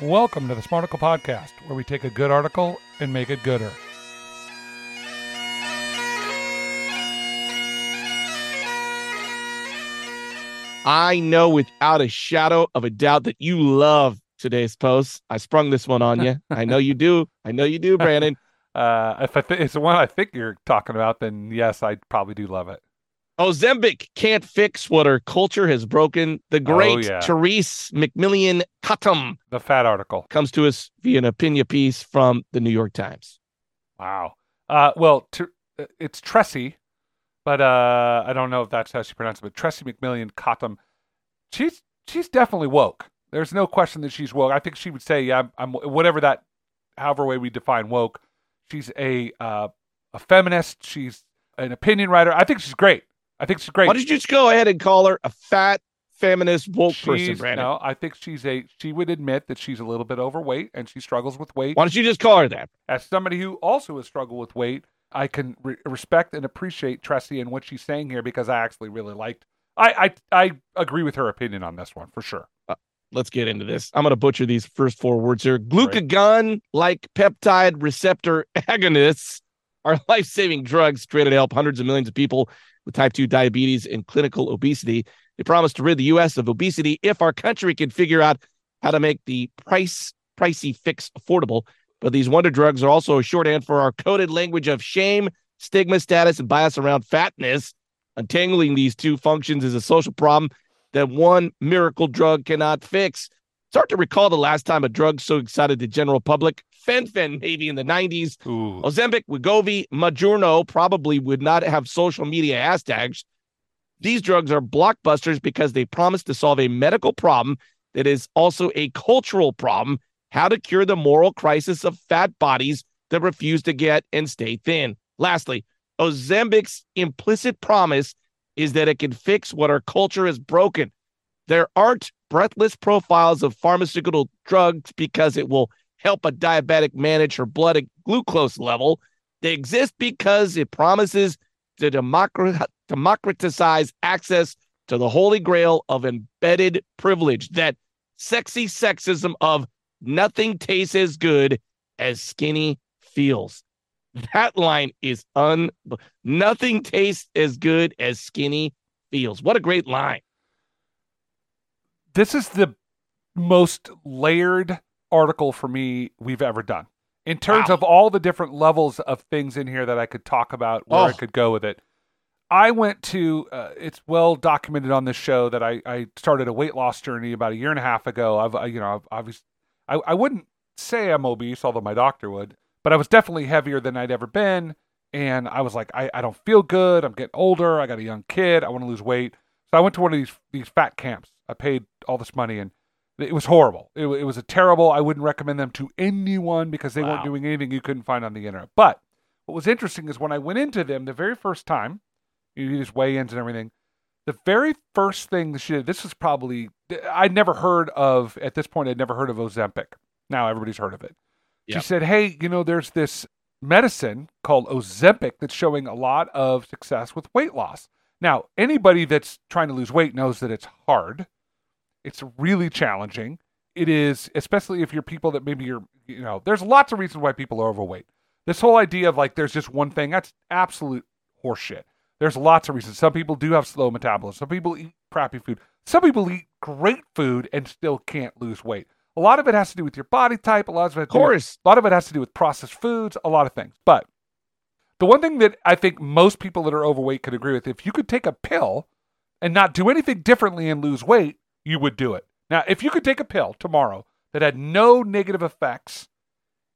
Welcome to the Smarticle Podcast, where we take a good article and make it gooder. I know without a shadow of a doubt that you love today's post. I sprung this one on you. I know you do. I know you do, Brandon. Uh, if I th- it's the one I think you're talking about, then yes, I probably do love it. Ozempic can't fix what our culture has broken. The great yeah. Therese McMillan Cottom The fat article. comes to us via an opinion piece from the New York Times. Wow. Uh, well, t- it's Tressie, but uh, I don't know if that's how she pronounced it. But Tressie McMillan Cottom, she's she's definitely woke. There's no question that she's woke. I think she would say, yeah, I'm, I'm whatever that, however way we define woke. She's a uh, a feminist. She's an opinion writer. I think she's great. I think she's great. Why don't you just go ahead and call her a fat feminist woke person, She's- Brandon? No, I think she's a. She would admit that she's a little bit overweight and she struggles with weight. Why don't you just call her that? As somebody who also has struggled with weight, I can re- respect and appreciate Tressie and what she's saying here because I actually really liked. I I I agree with her opinion on this one for sure. Uh, let's get into this. I'm going to butcher these first four words here. Glucagon like peptide receptor agonists are life saving drugs created to help hundreds of millions of people with type 2 diabetes and clinical obesity. They promise to rid the U.S. of obesity if our country can figure out how to make the price pricey fix affordable. But these wonder drugs are also a shorthand for our coded language of shame, stigma, status, and bias around fatness. Untangling these two functions is a social problem that one miracle drug cannot fix. It's hard to recall the last time a drug so excited the general public. Fen-Phen, maybe in the 90s. Ooh, Ozempic, Wegovy, Mounjaro probably would not have social media hashtags. These drugs are blockbusters because they promise to solve a medical problem that is also a cultural problem how to cure the moral crisis of fat bodies that refuse to get and stay thin. Lastly, Ozempic's implicit promise is that it can fix what our culture has broken. There aren't breathless profiles of pharmaceutical drugs because it will help a diabetic manage her blood glucose level. They exist because it promises to democratize access to the holy grail of embedded privilege, that sexy sexism of nothing tastes as good as skinny feels. That line is un nothing tastes as good as skinny feels. What a great line. This is the most layered article for me we've ever done in terms Wow. of all the different levels of things in here that I could talk about where I Oh. could go with it. I went to uh, it's well documented on this show that I, I started a weight loss journey about a year and a half ago. I've I- you know I've obviously I, I wouldn't say I'm obese, although my doctor would, but I was definitely heavier than I'd ever been. And I was like, I, I don't feel good. I'm getting older. I got a young kid. I want to lose weight. So I went to one of these these fat camps. I paid all this money and it was horrible. It, it was a terrible. I wouldn't recommend them to anyone because they Wow. weren't doing anything you couldn't find on the internet. But what was interesting is when I went into them the very first time, you do these weigh-ins and everything. The very first thing that she did, this was probably I'd never heard of at this point. I'd never heard of Ozempic. Now everybody's heard of it. She said, "Hey, you know, there's this medicine called Ozempic that's showing a lot of success with weight loss. Now, anybody that's trying to lose weight knows that it's hard. It's really challenging. It is, especially if you're people that maybe you're, you know, there's lots of reasons why people are overweight. This whole idea of like there's just one thing, that's absolute horseshit. There's lots of reasons. Some people do have slow metabolism. Some people eat crappy food. Some people eat great food and still can't lose weight. A lot of it has to do with your body type. A lot of it, Of course. a lot of it has to do with processed foods, a lot of things. But the one thing that I think most people that are overweight could agree with, if you could take a pill and not do anything differently and lose weight, you would do it. Now, if you could take a pill tomorrow that had no negative effects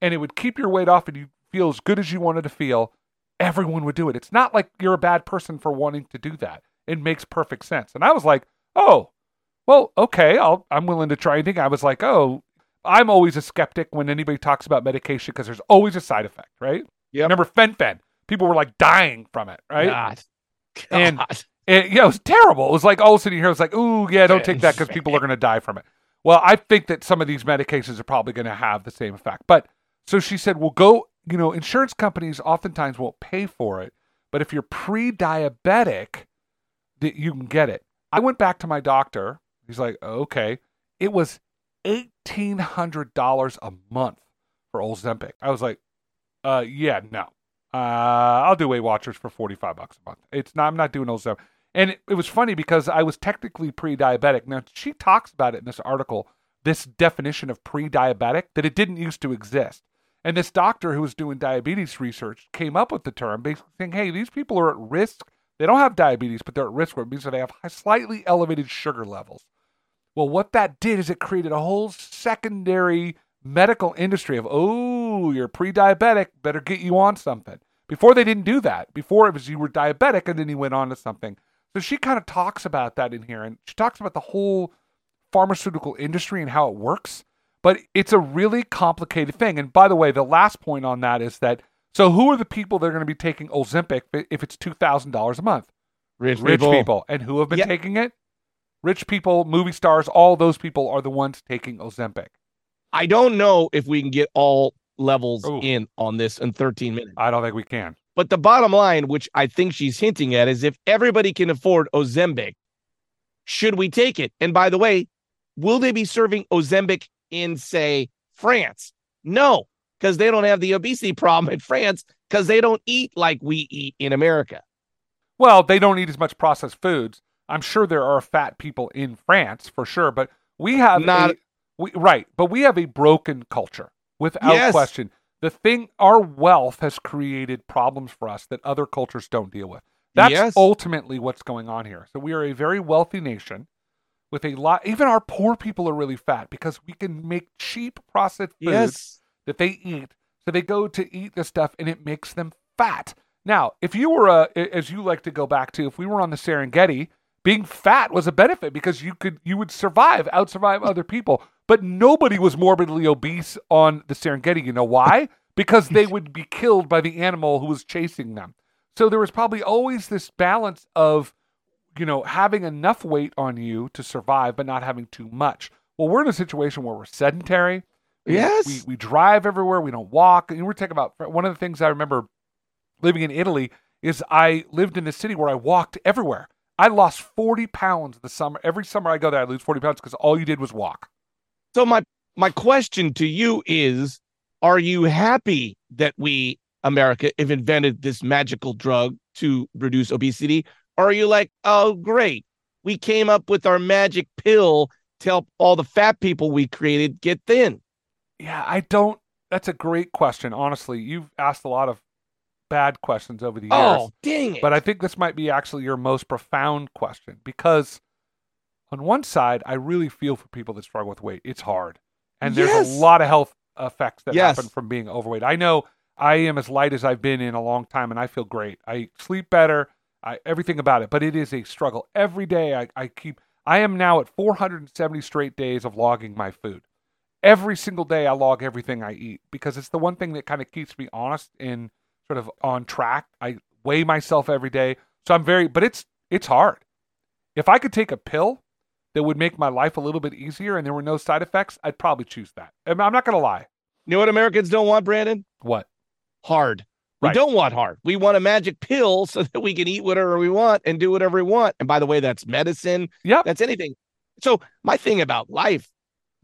and it would keep your weight off and you feel as good as you wanted to feel, everyone would do it. It's not like you're a bad person for wanting to do that. It makes perfect sense. And I was like, oh, well, okay, I'll, I'm willing to try anything. I was like, oh, I'm always a skeptic when anybody talks about medication because there's always a side effect, right? Yep. Remember Fen-Phen? People were like dying from it, right? God. God. And, yeah, it was terrible. It was like all of a sudden you hear it's like, ooh, yeah, don't take that because people are going to die from it. Well, I think that some of these medications are probably going to have the same effect. But so she said, well, go, you know, insurance companies oftentimes won't pay for it. But if you're pre diabetic, you can get it. I went back to my doctor. He's like, okay. It was eighteen hundred dollars a month for Ozempic. I was like, uh, yeah, no. Uh, I'll do Weight Watchers for forty five bucks a month. It's not. I'm not doing Ozempic. And it, it was funny because I was technically pre-diabetic. Now she talks about it in this article, this definition of pre-diabetic that it didn't used to exist. And this doctor who was doing diabetes research came up with the term, basically saying, "Hey, these people are at risk. They don't have diabetes, but they're at risk it means that they have slightly elevated sugar levels." Well, what that did is it created a whole secondary medical industry of, oh, you're pre diabetic, better get you on something. Before they didn't do that. Before it was you were diabetic and then you went on to something. So she kind of talks about that in here and she talks about the whole pharmaceutical industry and how it works. But it's a really complicated thing. And by the way, the last point on that is that so who are the people that are going to be taking Ozempic if it's $2,000 a month? Rich, Rich people. people. And who have been Yeah. taking it? Rich people, movie stars, all those people are the ones taking Ozempic. I don't know if we can get all levels Ooh. in on this in 13 minutes. I don't think we can. But the bottom line, which I think she's hinting at, is if everybody can afford Ozempic, should we take it? And by the way, will they be serving Ozempic in, say, France? No, because they don't have the obesity problem in France because they don't eat like we eat in America. Well, they don't eat as much processed foods. I'm sure there are fat people in France for sure, but we have Not- a, we, right, but we have a broken culture without Yes. question. The thing, our wealth has created problems for us that other cultures don't deal with. That's Yes. ultimately what's going on here. So we are a very wealthy nation with a lot. Even our poor people are really fat because we can make cheap processed foods Yes. that they eat. So they go to eat this stuff and it makes them fat. Now, if you were a, as you like to go back to, if we were on the Serengeti, being fat was a benefit because you could, you would survive, out survive other people. But nobody was morbidly obese on the Serengeti. You know why? Because they would be killed by the animal who was chasing them. So there was probably always this balance of, you know, having enough weight on you to survive, but not having too much. Well, we're in a situation where we're sedentary. Yes. We, we drive everywhere. We don't walk. And we're talking about one of the things I remember living in Italy is I lived in a city where I walked everywhere. I lost 40 pounds the summer. Every summer I go there, I lose 40 pounds because all you did was walk. So my my question to you is are you happy that we America have invented this magical drug to reduce obesity or are you like oh great we came up with our magic pill to help all the fat people we created get thin Yeah, I don't. That's a great question. Honestly, you've asked a lot of bad questions over the years. oh dang it But I think this might be actually your most profound question because, on one side, I really feel for people that struggle with weight. It's hard, and there's Yes. a lot of health effects that Yes. happen from being overweight. I know I am as light as I've been in a long time, and I feel great. I sleep better. I everything about it, but it is a struggle every day. I, I keep. I am now at 470 straight days of logging my food. Every single day, I log everything I eat because it's the one thing that kind of keeps me honest and sort of on track. I weigh myself every day, so I'm very. But it's it's hard. If I could take a pill that would make my life a little bit easier and there were no side effects, I'd probably choose that. I'm I'm not gonna lie. you know what Americans don't want Brandon What? hard we don't want hard we want a magic pill so that we can eat whatever we want and do whatever we want and by the way that's medicine Yeah. that's anything. So my thing about life,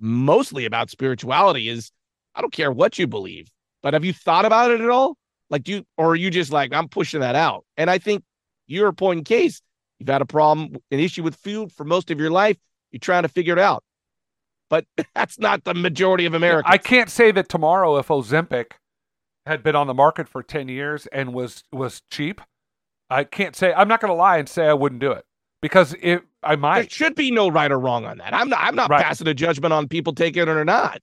mostly about spirituality, is I don't care what you believe, but have you thought about it at all? Like do you, or are you just like I'm pushing that out? And I think you're point in case. You've had a problem, an issue with food for most of your life. You're trying to figure it out, but that's not the majority of Americans. I can't say that tomorrow if Ozempic had been on the market for 10 years and was was cheap, I can't say I'm not going to lie and say I wouldn't do it because it I might. there should be no right or wrong on that. I'm not. I'm not Right. passing a judgment on people taking it or not.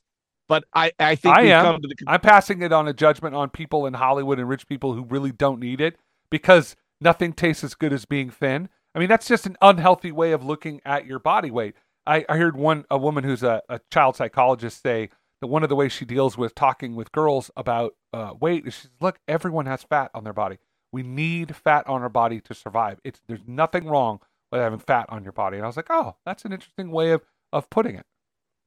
But I, I think I am. come to the I'm passing it on a judgment on people in Hollywood and rich people who really don't need it because nothing tastes as good as being thin. I mean, that's just an unhealthy way of looking at your body weight. I, I heard one a woman who's a, a child psychologist say that one of the ways she deals with talking with girls about uh, weight is she's look, everyone has fat on their body. We need fat on our body to survive. It's there's nothing wrong with having fat on your body. And I was like, oh, that's an interesting way of of putting it.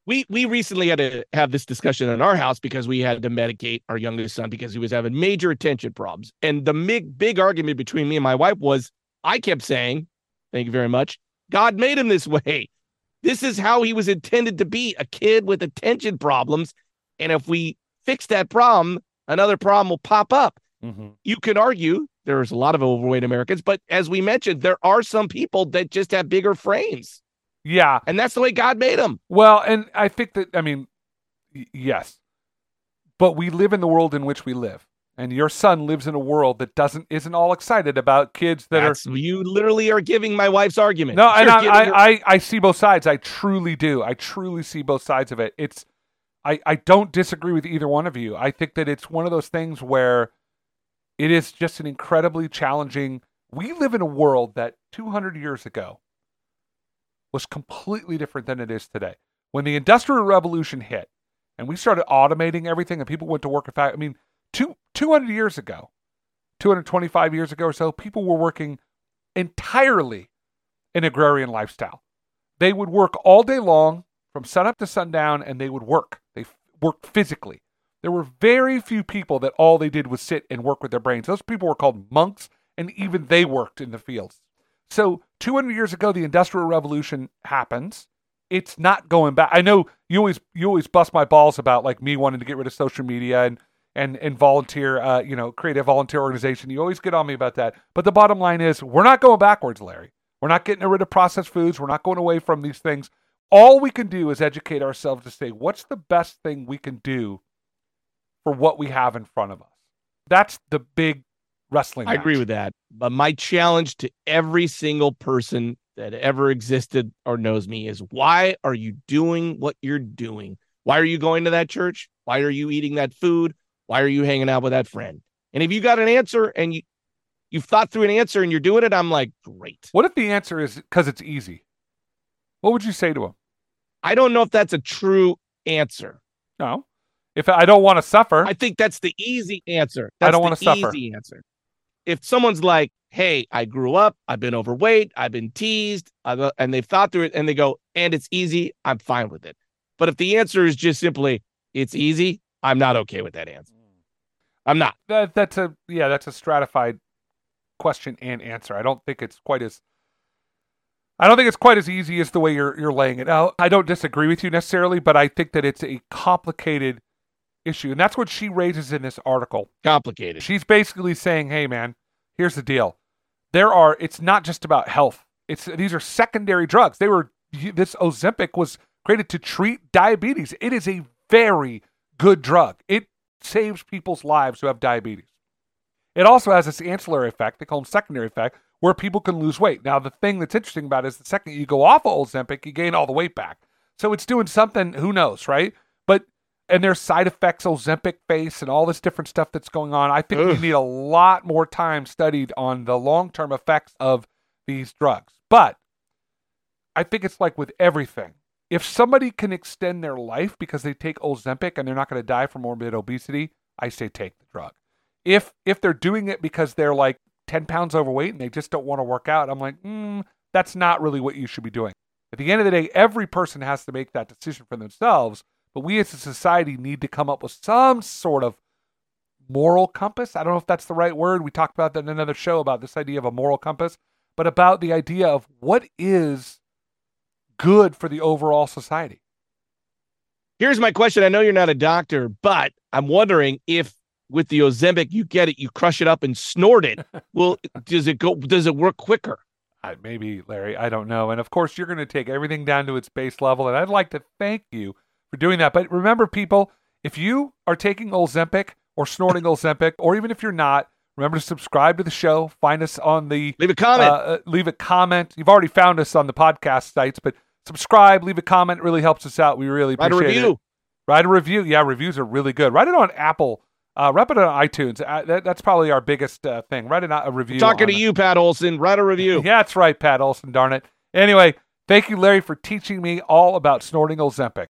We we recently had to have this discussion in our house because we had to medicate our youngest son because he was having major attention problems. And the big big argument between me and my wife was I kept saying, "Thank you very much. God made him this way." This is how he was intended to be a kid with attention problems. And if we fix that problem, another problem will pop up. Mm-hmm. You can argue there's a lot of overweight Americans, but as we mentioned, there are some people that just have bigger frames. Yeah. And that's the way God made them. Well, and I think that, I mean, y- yes, but we live in the world in which we live. And your son lives in a world that doesn't isn't all excited about kids that That's, you literally are giving my wife's argument. no, and I, I, her- I I see both sides. I truly do. I truly see both sides of it. It's I I don't disagree with either one of you. I think that it's one of those things where it is just an incredibly challenging. We live in a world that 200 years ago was completely different than it is today. When the Industrial Revolution hit and we started automating everything and people went to work, in fact, I mean, two, 200 years ago, 225 years ago or so, people were working entirely an agrarian lifestyle. They would work all day long from sunup to sundown and they would work. They f- worked physically. There were very few people that all they did was sit and work with their brains. Those people were called monks, and even they worked in the fields. So 200 years ago, the Industrial Revolution happens. It's not going back. I know you always you always bust my balls about like me wanting to get rid of social media and and and volunteer, uh, you know, create a volunteer organization. You always get on me about that. But the bottom line is, we're not going backwards, Larry. We're not getting rid of processed foods. We're not going away from these things. All we can do is educate ourselves to say, what's the best thing we can do for what we have in front of us? That's the big wrestling. I agree with that. But my challenge to every single person that ever existed or knows me is why are you doing what you're doing? Why are you going to that church? Why are you eating that food? Why are you hanging out with that friend? And if you got an answer and you you've thought through an answer and you're doing it, I'm like, great. What if the answer is because it's easy? What would you say to him? I don't know if that's a true answer. No. If I don't want to suffer, I think that's the easy answer. I don't wanna suffer. Easy answer. If someone's like, "Hey, I grew up. I've been overweight. I've been teased," I've, and they've thought through it, and they go, "And it's easy," I'm fine with it. But if the answer is just simply, "It's easy," I'm not okay with that answer. Mm. I'm not. that that's a yeah, that's a stratified question and answer. I don't think it's quite as I don't think it's quite as easy as the way you're you're laying it out. I don't disagree with you necessarily, but I think that it's a complicated issue. And that's what she raises in this article. Complicated. She's basically saying, "Hey man, here's the deal. There are it's not just about health. It's these are secondary drugs. They were this Ozempic was created to treat diabetes. It is a very good drug. It saves people's lives who have diabetes. It also has this ancillary effect, they call them secondary effect, where people can lose weight. Now, the thing that's interesting about it is the second you go off of Ozempic, you gain all the weight back. So it's doing something, who knows, right? And there's side effects, Ozempic face, and all this different stuff that's going on. I think we Ugh. need a lot more time studied on the long term effects of these drugs. But I think it's like with everything. If somebody can extend their life because they take Ozempic and they're not going to die from morbid obesity, I say take the drug. If if they're doing it because they're like 10 pounds overweight and they just don't want to work out, I'm like, mm, that's not really what you should be doing. At the end of the day, every person has to make that decision for themselves. But we as a society need to come up with some sort of moral compass. I don't know if that's the right word. We talked about that in another show about this idea of a moral compass, but about the idea of what is good for the overall society. Here's my question. I know you're not a doctor, but I'm wondering if with the Ozempic, you get it, you crush it up and snort it. well, does it go? Does it work quicker? I, maybe, Larry, I don't know. And of course, you're going to take everything down to its base level. And I'd like to thank you for doing that. But remember, people, if you are taking Ozempic or snorting Ozempic, or even if you're not, remember to subscribe to the show. Find us on the Leave a comment. Uh, uh, leave a comment. You've already found us on the podcast sites, but subscribe, leave a comment. It really helps us out. We really Write a appreciate review. it. Write a review. Yeah, reviews are really good. Write it on Apple. Uh, write it on iTunes. Uh, that, that's probably our biggest uh, thing. Write it a review. Talking to it. you, Pat Olson. Write a review. Yeah, that's right, Pat Olson. Darn it. Anyway, thank you, Larry, for teaching me all about snorting Ozempic.